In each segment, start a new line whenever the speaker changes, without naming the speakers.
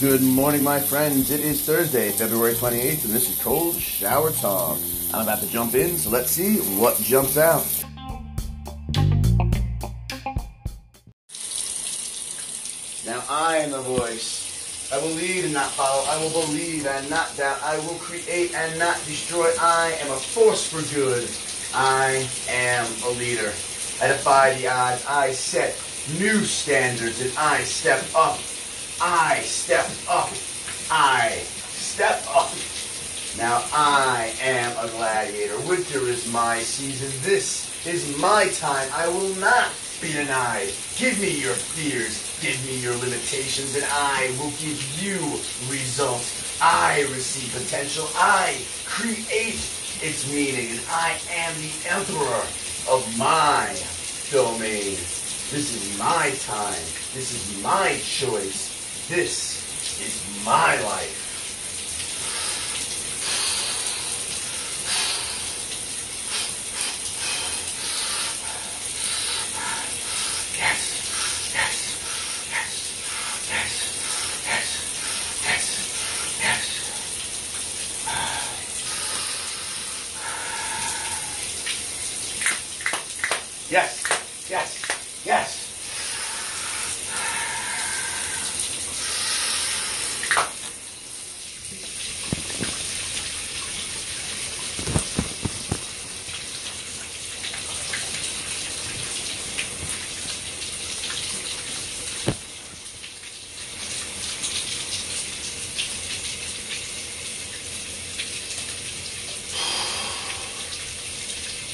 Good morning, my friends. It is Thursday, February 28th, and this is Cold Shower Talk. I'm about to jump in, so let's see what jumps out. Now I am the voice. I will lead and not follow. I will believe and not doubt. I will create and not destroy. I am a force for good. I am a leader. I defy the odds. I set new standards and I step up. I step up. I step up. Now I am a gladiator. Winter is my season. This is my time. I will not be denied. Give me your fears. Give me your limitations and I will give you results. I receive potential. I create its meaning and I am the emperor of my domain. This is my time. This is my choice. This is my life. Yes, yes, yes, yes, yes, yes, yes. Yes, yes, yes.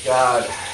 God,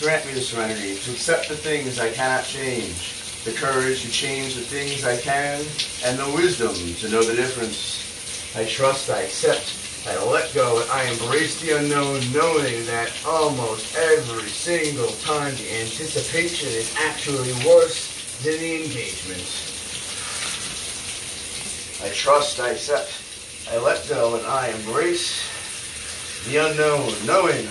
grant me the serenity to accept the things I cannot change, the courage to change the things I can, and the wisdom to know the difference. I trust, I accept, I let go, and I embrace the unknown, knowing that almost every single time the anticipation is actually worse than the engagement. I trust, I accept, I let go, and I embrace the unknown, knowing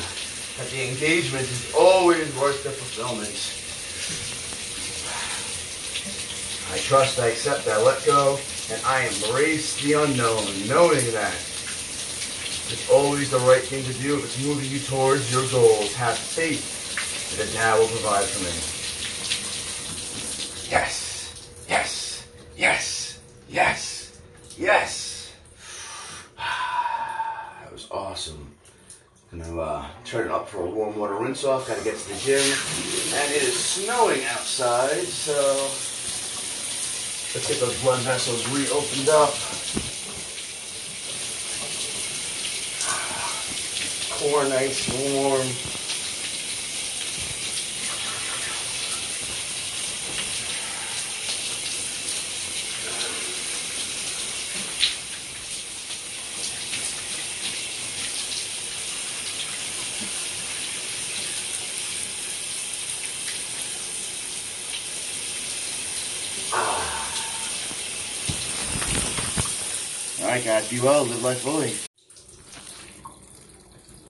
that the engagement is always worth the fulfillment. I trust, I accept, I let go, and I embrace the unknown, knowing that it's always the right thing to do if it's moving you towards your goals. Have faith that it now will provide for me. Yes, yes, yes, yes, yes. That was awesome. Gonna uh, turn it up for a warm water rinse off. Gotta get to the gym, and it is snowing outside, so let's get those blood vessels reopened up. Core nice warm. All right, guys, be well, live life fully.